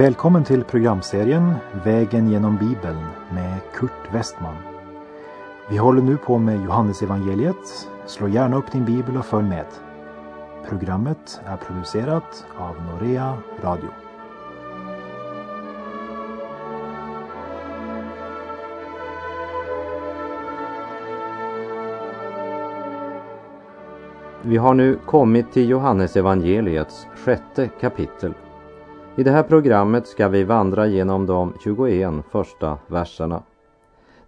Välkommen till programserien Vägen genom Bibeln med Kurt Westman. Vi håller nu på med Johannesevangeliet. Slå gärna upp din bibel och följ med. Programmet är producerat av Norea Radio. Vi har nu kommit till Johannesevangeliets sjätte kapitel. I det här programmet ska vi vandra genom de 21 första verserna.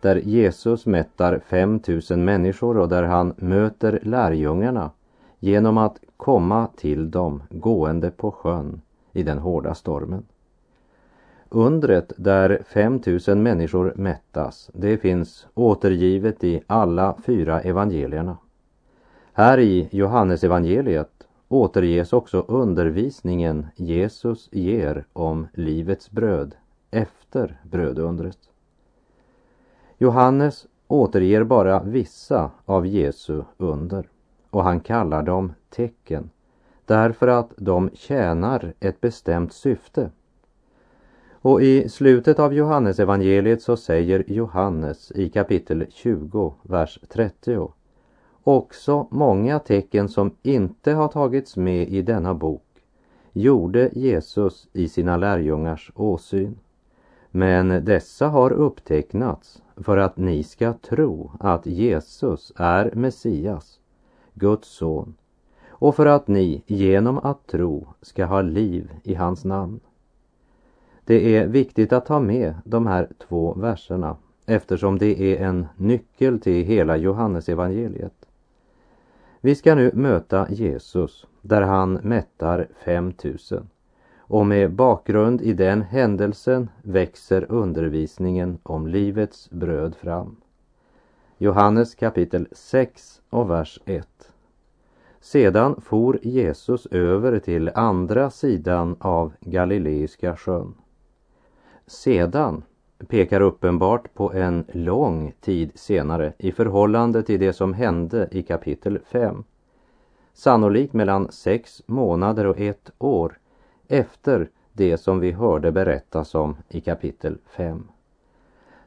Där Jesus mättar 5000 människor och där han möter lärjungarna genom att komma till dem gående på sjön i den hårda stormen. Undret där 5000 människor mättas, det finns återgivet i alla fyra evangelierna. Här i Johannesevangeliet återges också undervisningen Jesus ger om livets bröd efter brödundret. Johannes återger bara vissa av Jesu under och han kallar dem tecken därför att de tjänar ett bestämt syfte. Och i slutet av Johannesevangeliet så säger Johannes i kapitel 20, vers 30 Också många tecken som inte har tagits med i denna bok gjorde Jesus i sina lärjungars åsyn. Men dessa har upptecknats för att ni ska tro att Jesus är Messias, Guds son, och för att ni genom att tro ska ha liv i hans namn. Det är viktigt att ta med de här två verserna eftersom det är en nyckel till hela Johannesevangeliet. Vi ska nu möta Jesus där han mättar 5000 och med bakgrund i den händelsen växer undervisningen om livets bröd fram. Johannes kapitel 6 och vers 1. Sedan for Jesus över till andra sidan av Galileiska sjön. Sedan pekar uppenbart på en lång tid senare i förhållande till det som hände i kapitel 5. Sannolikt mellan sex månader och ett år efter det som vi hörde berättas om i kapitel 5.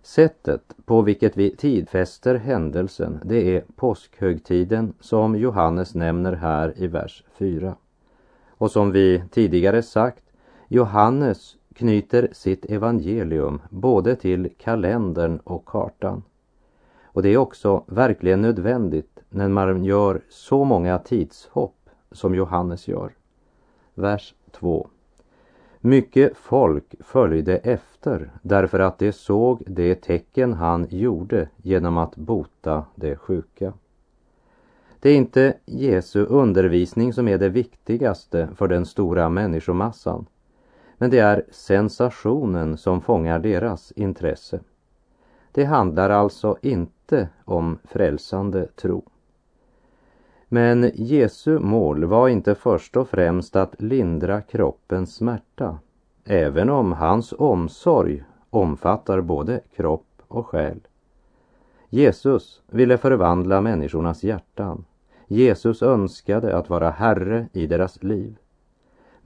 Sättet på vilket vi tidfäster händelsen det är påskhögtiden som Johannes nämner här i vers 4. Och som vi tidigare sagt, Johannes knyter sitt evangelium både till kalendern och kartan. Och det är också verkligen nödvändigt när man gör så många tidshopp som Johannes gör. Vers 2. Mycket folk följde efter därför att de såg det tecken han gjorde genom att bota de sjuka. Det är inte Jesu undervisning som är det viktigaste för den stora människomassan men det är sensationen som fångar deras intresse. Det handlar alltså inte om frälsande tro. Men Jesu mål var inte först och främst att lindra kroppens smärta, även om hans omsorg omfattar både kropp och själ. Jesus ville förvandla människornas hjärtan. Jesus önskade att vara Herre i deras liv.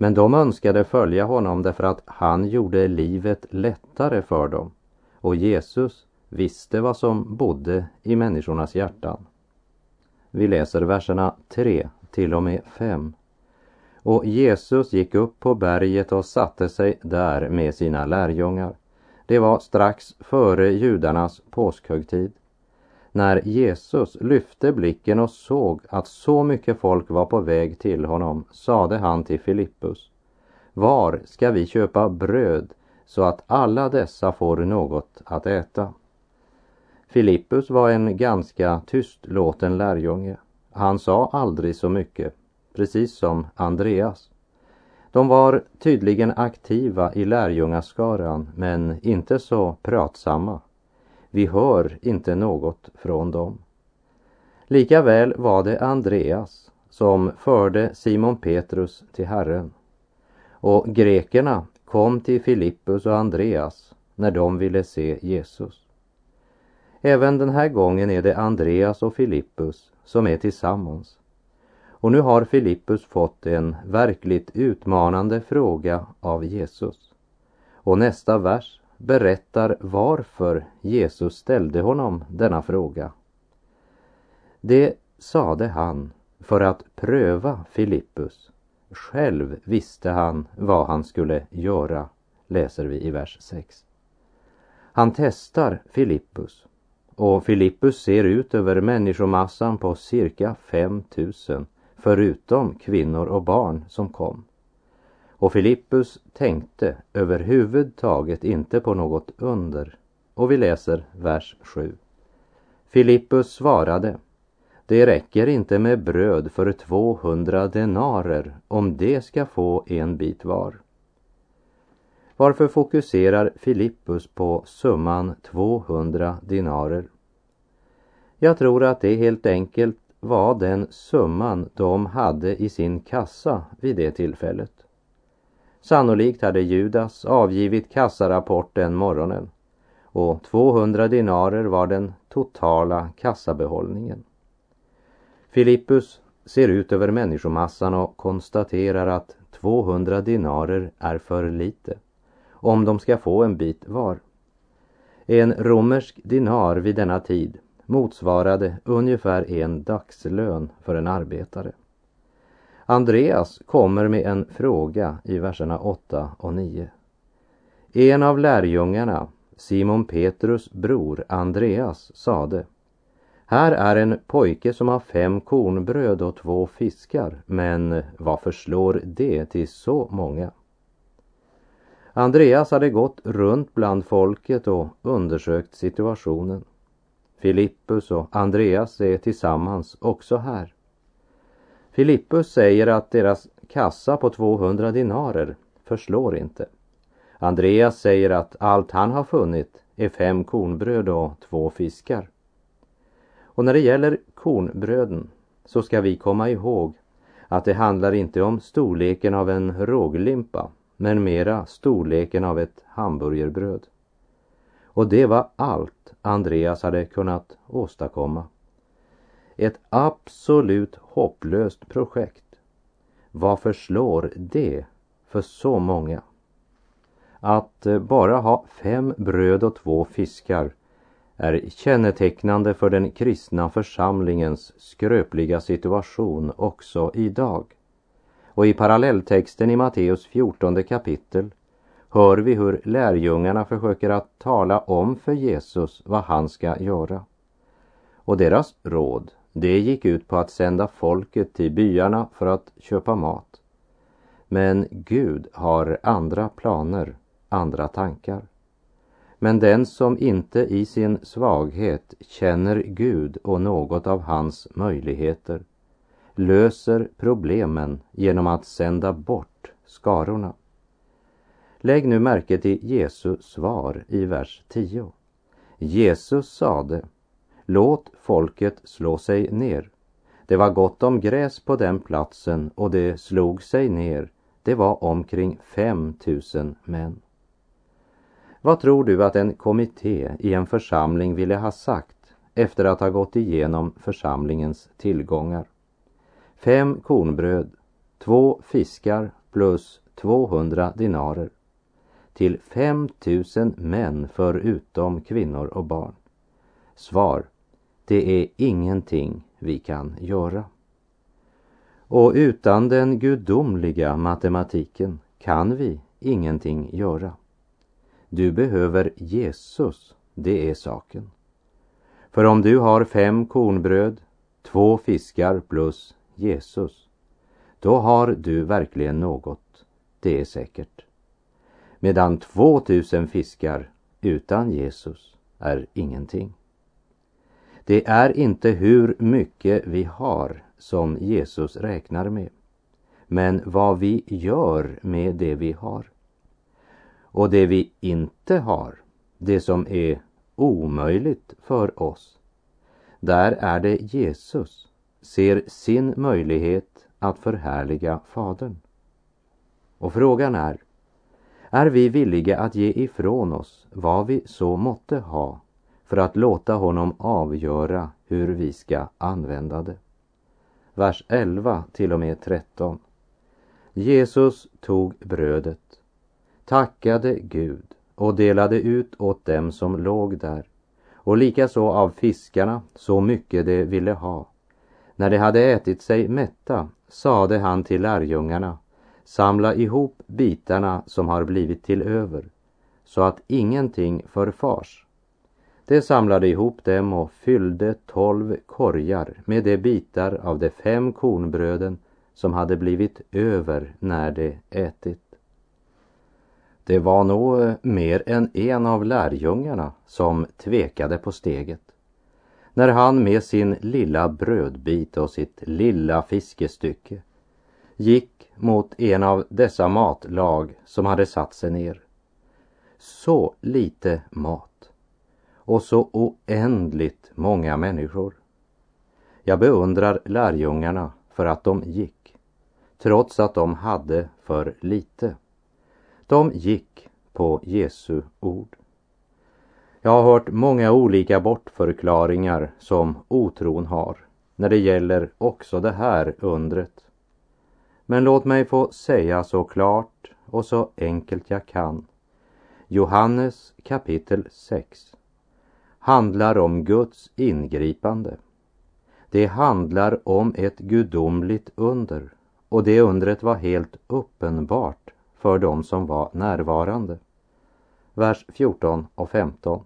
Men de önskade följa honom därför att han gjorde livet lättare för dem. Och Jesus visste vad som bodde i människornas hjärtan. Vi läser verserna 3 till och med 5. Och Jesus gick upp på berget och satte sig där med sina lärjungar. Det var strax före judarnas påskhögtid. När Jesus lyfte blicken och såg att så mycket folk var på väg till honom sade han till Filippus. Var ska vi köpa bröd så att alla dessa får något att äta? Filippus var en ganska tystlåten lärjunge. Han sa aldrig så mycket, precis som Andreas. De var tydligen aktiva i lärjungaskaran men inte så pratsamma. Vi hör inte något från dem. Likaväl var det Andreas som förde Simon Petrus till Herren. Och grekerna kom till Filippus och Andreas när de ville se Jesus. Även den här gången är det Andreas och Filippus som är tillsammans. Och nu har Filippus fått en verkligt utmanande fråga av Jesus. Och nästa vers berättar varför Jesus ställde honom denna fråga. Det sade han för att pröva Filippus. Själv visste han vad han skulle göra, läser vi i vers 6. Han testar Filippus och Filippus ser ut över människomassan på cirka 5000 förutom kvinnor och barn som kom. Och Filippus tänkte överhuvudtaget inte på något under. Och vi läser vers 7. Filippus svarade det räcker inte med bröd för 200 denarer om det ska få en bit var. Varför fokuserar Filippus på summan 200 dinarer? Jag tror att det helt enkelt var den summan de hade i sin kassa vid det tillfället. Sannolikt hade Judas avgivit kassarapport den morgonen och 200 dinarer var den totala kassabehållningen. Filippus ser ut över människomassan och konstaterar att 200 dinarer är för lite om de ska få en bit var. En romersk dinar vid denna tid motsvarade ungefär en dagslön för en arbetare. Andreas kommer med en fråga i verserna 8 och 9. En av lärjungarna, Simon Petrus bror Andreas, sade här är en pojke som har fem kornbröd och två fiskar, men vad förslår det till så många? Andreas hade gått runt bland folket och undersökt situationen. Filippus och Andreas är tillsammans också här. Filippus säger att deras kassa på 200 dinarer förslår inte. Andreas säger att allt han har funnit är fem kornbröd och två fiskar. Och när det gäller kornbröden så ska vi komma ihåg att det handlar inte om storleken av en råglimpa men mera storleken av ett hamburgerbröd. Och det var allt Andreas hade kunnat åstadkomma. Ett absolut hopplöst projekt. Vad förslår det för så många? Att eh, bara ha fem bröd och två fiskar är kännetecknande för den kristna församlingens skröpliga situation också idag. Och i parallelltexten i Matteus 14 kapitel hör vi hur lärjungarna försöker att tala om för Jesus vad han ska göra. Och deras råd, det gick ut på att sända folket till byarna för att köpa mat. Men Gud har andra planer, andra tankar. Men den som inte i sin svaghet känner Gud och något av hans möjligheter löser problemen genom att sända bort skarorna. Lägg nu märke till Jesu svar i vers 10. Jesus sade, låt folket slå sig ner. Det var gott om gräs på den platsen och det slog sig ner. Det var omkring fem tusen män. Vad tror du att en kommitté i en församling ville ha sagt efter att ha gått igenom församlingens tillgångar? Fem kornbröd, två fiskar plus 200 dinarer till 5000 män förutom kvinnor och barn. Svar. Det är ingenting vi kan göra. Och utan den gudomliga matematiken kan vi ingenting göra. Du behöver Jesus, det är saken. För om du har fem kornbröd, två fiskar plus Jesus, då har du verkligen något, det är säkert. Medan två tusen fiskar utan Jesus är ingenting. Det är inte hur mycket vi har som Jesus räknar med, men vad vi gör med det vi har. Och det vi inte har, det som är omöjligt för oss, där är det Jesus ser sin möjlighet att förhärliga Fadern. Och frågan är, är vi villiga att ge ifrån oss vad vi så måtte ha för att låta honom avgöra hur vi ska använda det? Vers 11 till och med 13. Jesus tog brödet tackade Gud och delade ut åt dem som låg där och likaså av fiskarna så mycket de ville ha. När de hade ätit sig mätta sade han till lärjungarna, samla ihop bitarna som har blivit till över, så att ingenting förfars. De samlade ihop dem och fyllde tolv korgar med de bitar av de fem kornbröden som hade blivit över när de ätit. Det var nog eh, mer än en av lärjungarna som tvekade på steget. När han med sin lilla brödbit och sitt lilla fiskestycke gick mot en av dessa matlag som hade satt sig ner. Så lite mat och så oändligt många människor. Jag beundrar lärjungarna för att de gick, trots att de hade för lite. De gick på Jesu ord. Jag har hört många olika bortförklaringar som otron har när det gäller också det här undret. Men låt mig få säga så klart och så enkelt jag kan. Johannes kapitel 6 handlar om Guds ingripande. Det handlar om ett gudomligt under och det undret var helt uppenbart för dem som var närvarande. Vers 14 och 15.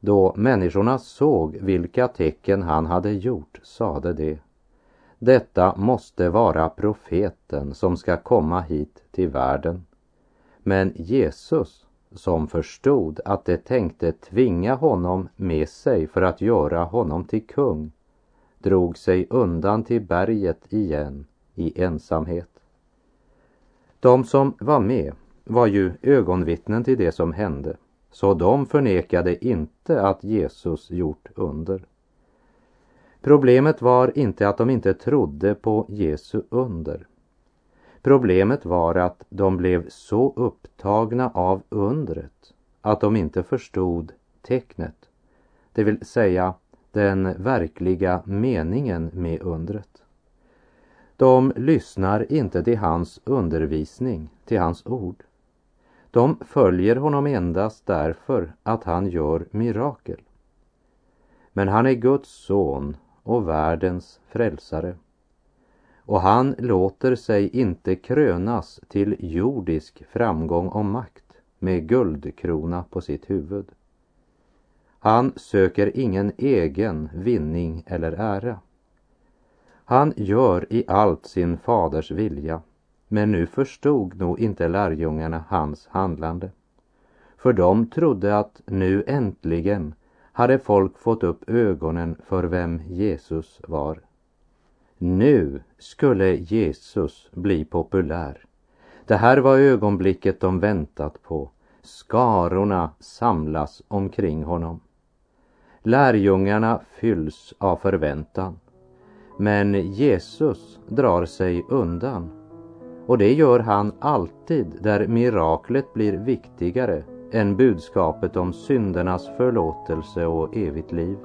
Då människorna såg vilka tecken han hade gjort sade de Detta måste vara profeten som ska komma hit till världen. Men Jesus, som förstod att de tänkte tvinga honom med sig för att göra honom till kung, drog sig undan till berget igen i ensamhet. De som var med var ju ögonvittnen till det som hände, så de förnekade inte att Jesus gjort under. Problemet var inte att de inte trodde på Jesu under. Problemet var att de blev så upptagna av undret att de inte förstod tecknet, det vill säga den verkliga meningen med undret. De lyssnar inte till hans undervisning, till hans ord. De följer honom endast därför att han gör mirakel. Men han är Guds son och världens frälsare. Och han låter sig inte krönas till jordisk framgång och makt med guldkrona på sitt huvud. Han söker ingen egen vinning eller ära. Han gör i allt sin faders vilja, men nu förstod nog inte lärjungarna hans handlande. För de trodde att nu äntligen hade folk fått upp ögonen för vem Jesus var. Nu skulle Jesus bli populär. Det här var ögonblicket de väntat på. Skarorna samlas omkring honom. Lärjungarna fylls av förväntan. Men Jesus drar sig undan. Och det gör han alltid där miraklet blir viktigare än budskapet om syndernas förlåtelse och evigt liv.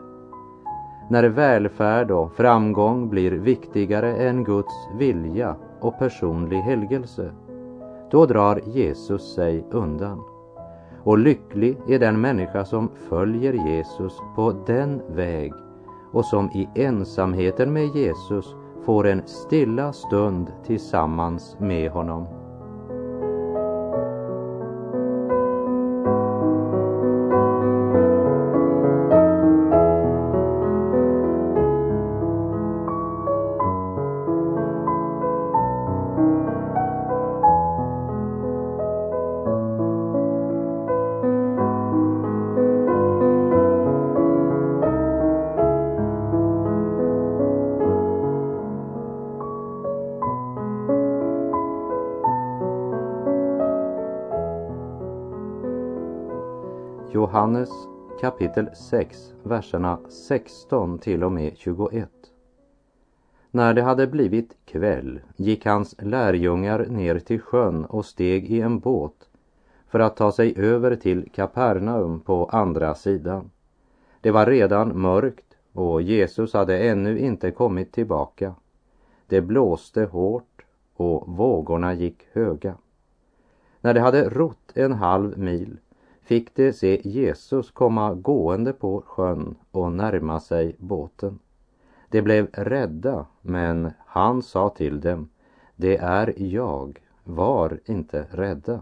När välfärd och framgång blir viktigare än Guds vilja och personlig helgelse, då drar Jesus sig undan. Och lycklig är den människa som följer Jesus på den väg och som i ensamheten med Jesus får en stilla stund tillsammans med honom. Johannes kapitel 6, verserna 16 till och med 21. När det hade blivit kväll gick hans lärjungar ner till sjön och steg i en båt för att ta sig över till Kapernaum på andra sidan. Det var redan mörkt och Jesus hade ännu inte kommit tillbaka. Det blåste hårt och vågorna gick höga. När de hade rott en halv mil fick de se Jesus komma gående på sjön och närma sig båten. De blev rädda, men han sa till dem, det är jag, var inte rädda.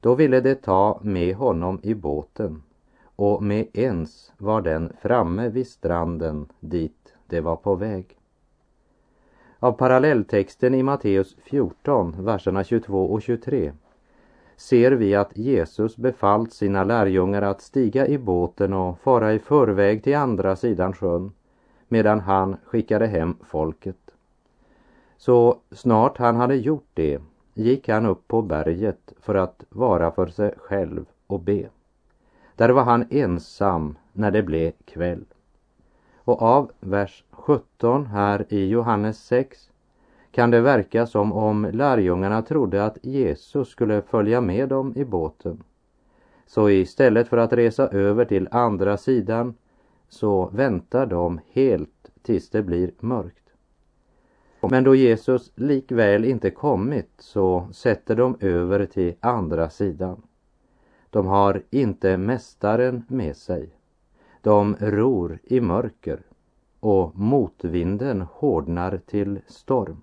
Då ville de ta med honom i båten och med ens var den framme vid stranden dit de var på väg. Av parallelltexten i Matteus 14, verserna 22 och 23 ser vi att Jesus befallt sina lärjungar att stiga i båten och fara i förväg till andra sidan sjön medan han skickade hem folket. Så snart han hade gjort det gick han upp på berget för att vara för sig själv och be. Där var han ensam när det blev kväll. Och av vers 17 här i Johannes 6 kan det verka som om lärjungarna trodde att Jesus skulle följa med dem i båten. Så istället för att resa över till andra sidan så väntar de helt tills det blir mörkt. Men då Jesus likväl inte kommit så sätter de över till andra sidan. De har inte mästaren med sig. De ror i mörker och motvinden hårdnar till storm.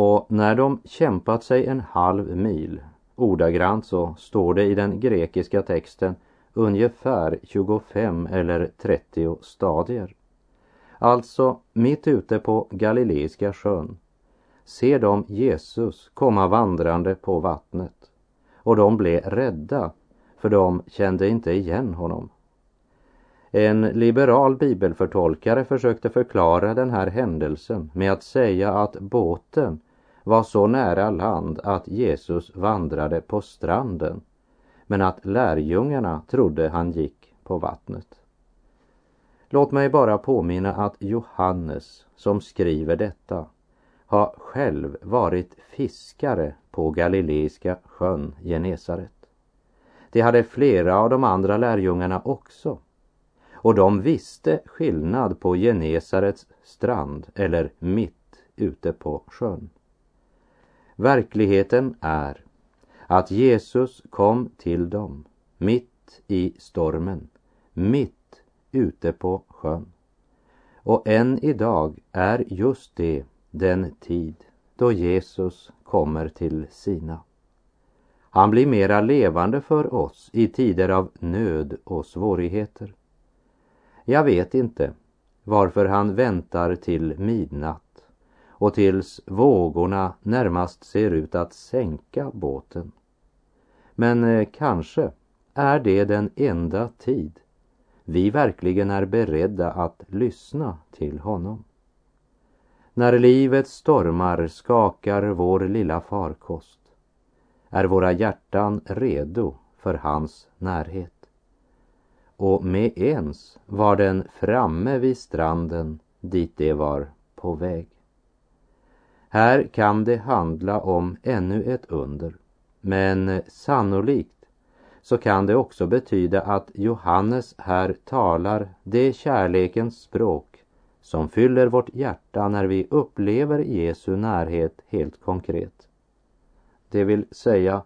Och när de kämpat sig en halv mil, ordagrant så står det i den grekiska texten ungefär 25 eller 30 stadier. Alltså mitt ute på Galileiska sjön ser de Jesus komma vandrande på vattnet och de blev rädda för de kände inte igen honom. En liberal bibelförtolkare försökte förklara den här händelsen med att säga att båten var så nära land att Jesus vandrade på stranden men att lärjungarna trodde han gick på vattnet. Låt mig bara påminna att Johannes som skriver detta har själv varit fiskare på Galileiska sjön Genesaret. Det hade flera av de andra lärjungarna också. Och de visste skillnad på Genesarets strand eller mitt ute på sjön. Verkligheten är att Jesus kom till dem mitt i stormen, mitt ute på sjön. Och än idag är just det den tid då Jesus kommer till sina. Han blir mera levande för oss i tider av nöd och svårigheter. Jag vet inte varför han väntar till midnatt och tills vågorna närmast ser ut att sänka båten. Men eh, kanske är det den enda tid vi verkligen är beredda att lyssna till honom. När livets stormar skakar vår lilla farkost är våra hjärtan redo för hans närhet. Och med ens var den framme vid stranden dit de var på väg. Här kan det handla om ännu ett under, men eh, sannolikt så kan det också betyda att Johannes här talar det kärlekens språk som fyller vårt hjärta när vi upplever Jesu närhet helt konkret. Det vill säga,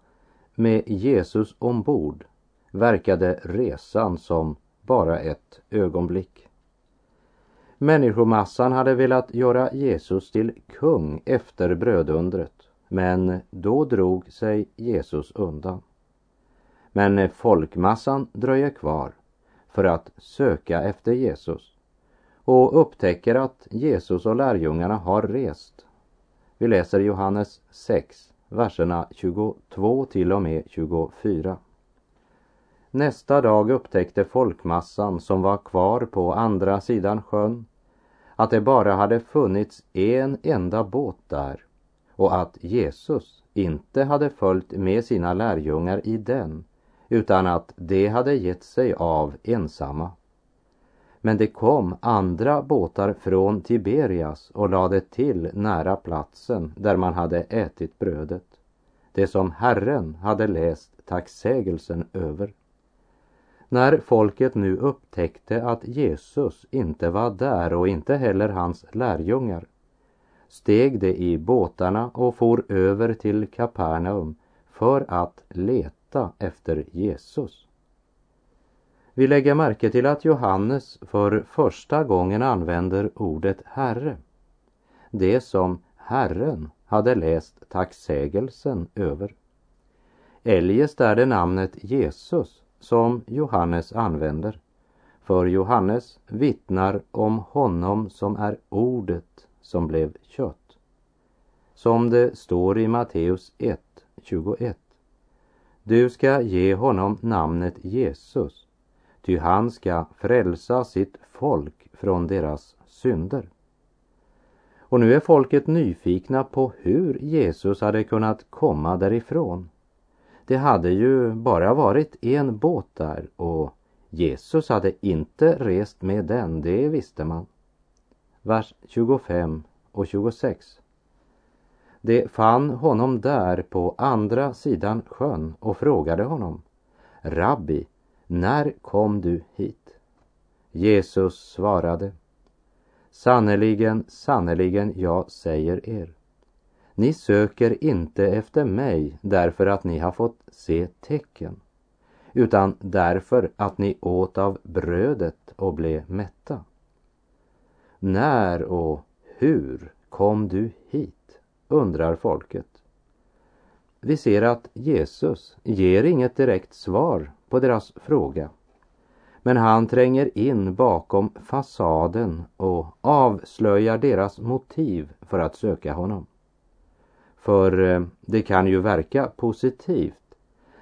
med Jesus ombord verkade resan som bara ett ögonblick. Människomassan hade velat göra Jesus till kung efter brödundret, men då drog sig Jesus undan. Men folkmassan dröjer kvar för att söka efter Jesus och upptäcker att Jesus och lärjungarna har rest. Vi läser Johannes 6, verserna 22 till och med 24. Nästa dag upptäckte folkmassan som var kvar på andra sidan sjön att det bara hade funnits en enda båt där och att Jesus inte hade följt med sina lärjungar i den utan att de hade gett sig av ensamma. Men det kom andra båtar från Tiberias och lade till nära platsen där man hade ätit brödet, det som Herren hade läst tacksägelsen över. När folket nu upptäckte att Jesus inte var där och inte heller hans lärjungar steg de i båtarna och for över till Kapernaum för att leta efter Jesus. Vi lägger märke till att Johannes för första gången använder ordet Herre. Det som Herren hade läst tacksägelsen över. Eljest är det namnet Jesus som Johannes använder. För Johannes vittnar om honom som är ordet som blev kött. Som det står i Matteus 1, 21. Du ska ge honom namnet Jesus, ty han ska frälsa sitt folk från deras synder. Och nu är folket nyfikna på hur Jesus hade kunnat komma därifrån. Det hade ju bara varit en båt där och Jesus hade inte rest med den, det visste man. Vers 25 och 26. De fann honom där på andra sidan sjön och frågade honom. Rabbi, när kom du hit? Jesus svarade. Sannerligen, sannerligen, jag säger er. Ni söker inte efter mig därför att ni har fått se tecken, utan därför att ni åt av brödet och blev mätta. När och hur kom du hit? undrar folket. Vi ser att Jesus ger inget direkt svar på deras fråga. Men han tränger in bakom fasaden och avslöjar deras motiv för att söka honom. För eh, det kan ju verka positivt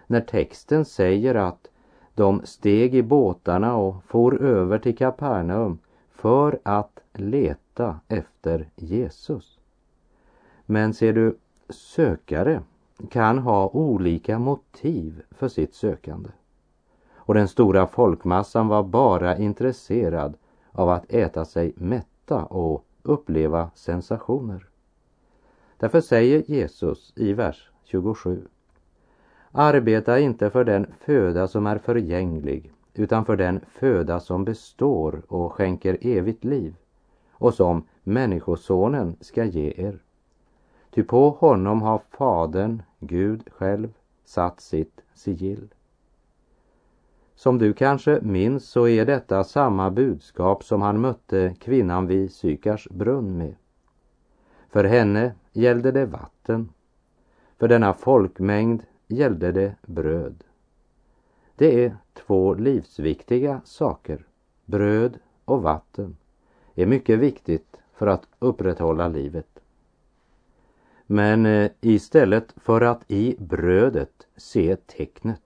när texten säger att de steg i båtarna och for över till Kapernaum för att leta efter Jesus. Men ser du, sökare kan ha olika motiv för sitt sökande. Och den stora folkmassan var bara intresserad av att äta sig mätta och uppleva sensationer. Därför säger Jesus i vers 27. Arbeta inte för den föda som är förgänglig utan för den föda som består och skänker evigt liv och som Människosonen ska ge er. Ty på honom har Fadern, Gud själv, satt sitt sigill. Som du kanske minns så är detta samma budskap som han mötte kvinnan vid Sykars brunn med. För henne gällde det vatten. För denna folkmängd gällde det bröd. Det är två livsviktiga saker. Bröd och vatten är mycket viktigt för att upprätthålla livet. Men eh, istället för att i brödet se tecknet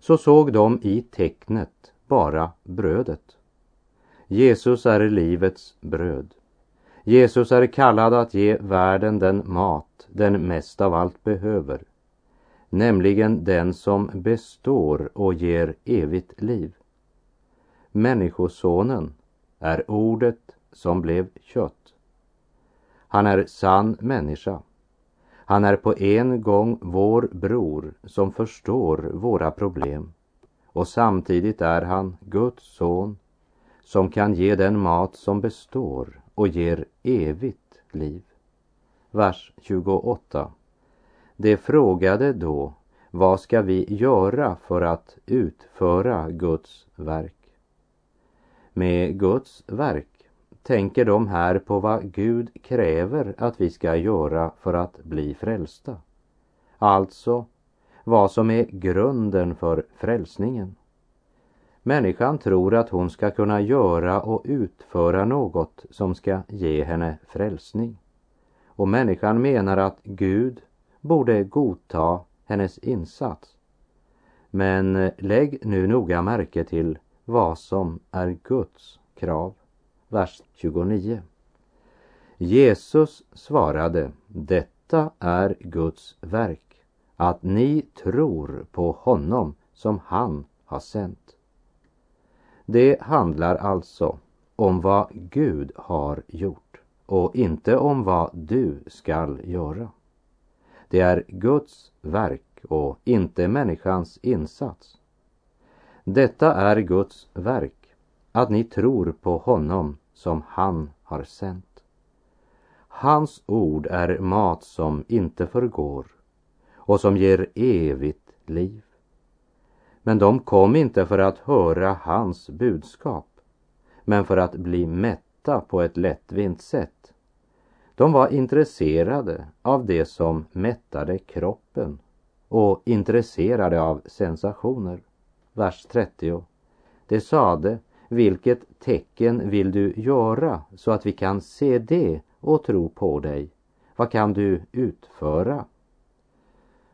så såg de i tecknet bara brödet. Jesus är livets bröd. Jesus är kallad att ge världen den mat den mest av allt behöver, nämligen den som består och ger evigt liv. Människosonen är ordet som blev kött. Han är sann människa. Han är på en gång vår bror som förstår våra problem och samtidigt är han Guds son som kan ge den mat som består och ger evigt liv. Vers 28. De frågade då, vad ska vi göra för att utföra Guds verk? Med Guds verk tänker de här på vad Gud kräver att vi ska göra för att bli frälsta. Alltså vad som är grunden för frälsningen. Människan tror att hon ska kunna göra och utföra något som ska ge henne frälsning. Och människan menar att Gud borde godta hennes insats. Men lägg nu noga märke till vad som är Guds krav. Vers 29. Jesus svarade, detta är Guds verk, att ni tror på honom som han har sänt. Det handlar alltså om vad Gud har gjort och inte om vad du skall göra. Det är Guds verk och inte människans insats. Detta är Guds verk, att ni tror på honom som han har sänt. Hans ord är mat som inte förgår och som ger evigt liv. Men de kom inte för att höra hans budskap, men för att bli mätta på ett lättvint sätt. De var intresserade av det som mättade kroppen och intresserade av sensationer. Vers 30. Det sade, vilket tecken vill du göra så att vi kan se det och tro på dig? Vad kan du utföra?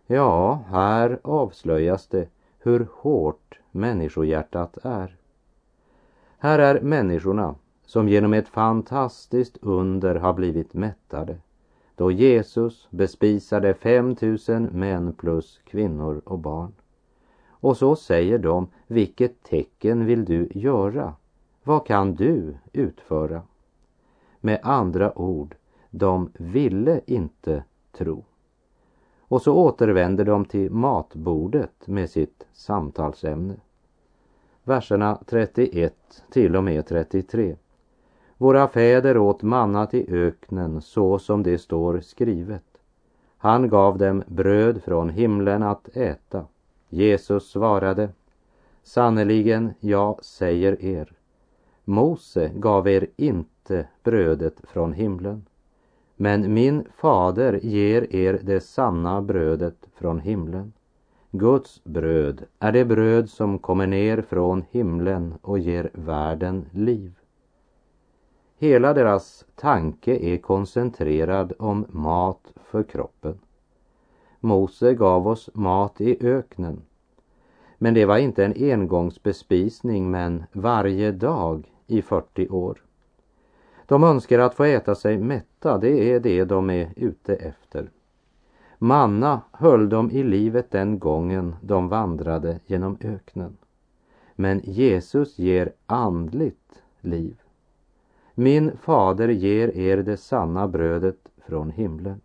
Ja, här avslöjas det hur hårt människohjärtat är. Här är människorna som genom ett fantastiskt under har blivit mättade då Jesus bespisade 5000 män plus kvinnor och barn. Och så säger de, vilket tecken vill du göra? Vad kan du utföra? Med andra ord, de ville inte tro. Och så återvänder de till matbordet med sitt samtalsämne. Verserna 31 till och med 33. Våra fäder åt mannat i öknen så som det står skrivet. Han gav dem bröd från himlen att äta. Jesus svarade, sannerligen, jag säger er, Mose gav er inte brödet från himlen, men min fader ger er det sanna brödet från himlen. Guds bröd är det bröd som kommer ner från himlen och ger världen liv. Hela deras tanke är koncentrerad om mat för kroppen. Mose gav oss mat i öknen. Men det var inte en engångsbespisning men varje dag i 40 år. De önskar att få äta sig mätta, det är det de är ute efter. Manna höll dem i livet den gången de vandrade genom öknen. Men Jesus ger andligt liv. Min fader ger er det sanna brödet från himlen.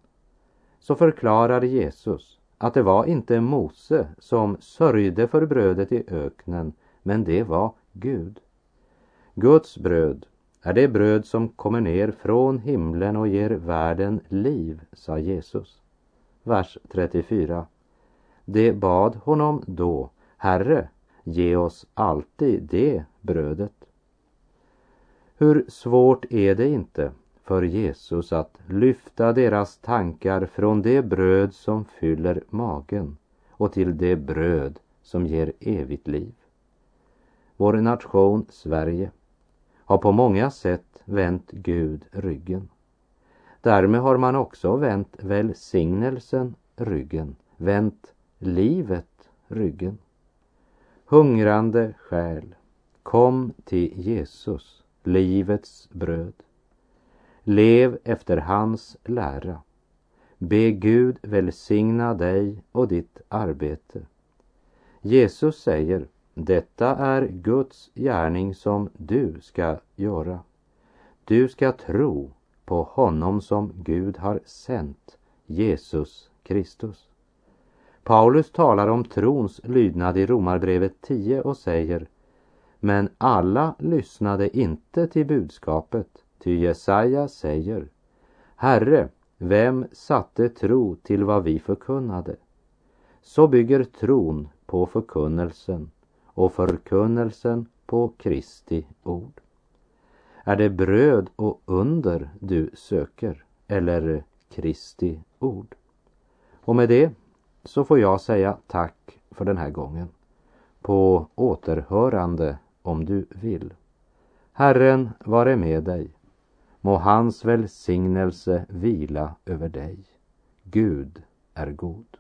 Så förklarar Jesus att det var inte Mose som sörjde för brödet i öknen, men det var Gud. Guds bröd är det bröd som kommer ner från himlen och ger världen liv, sa Jesus. Vers 34. Det bad honom då, Herre, ge oss alltid det brödet. Hur svårt är det inte för Jesus att lyfta deras tankar från det bröd som fyller magen och till det bröd som ger evigt liv. Vår nation Sverige har på många sätt vänt Gud ryggen. Därmed har man också vänt välsignelsen ryggen, vänt livet ryggen. Hungrande själ, kom till Jesus livets bröd. Lev efter hans lära. Be Gud välsigna dig och ditt arbete. Jesus säger, detta är Guds gärning som du ska göra. Du ska tro på honom som Gud har sänt, Jesus Kristus. Paulus talar om trons lydnad i Romarbrevet 10 och säger men alla lyssnade inte till budskapet, ty Jesaja säger Herre, vem satte tro till vad vi förkunnade? Så bygger tron på förkunnelsen och förkunnelsen på Kristi ord. Är det bröd och under du söker eller Kristi ord? Och med det så får jag säga tack för den här gången. På återhörande om du vill. Herren vare med dig. Må hans välsignelse vila över dig. Gud är god.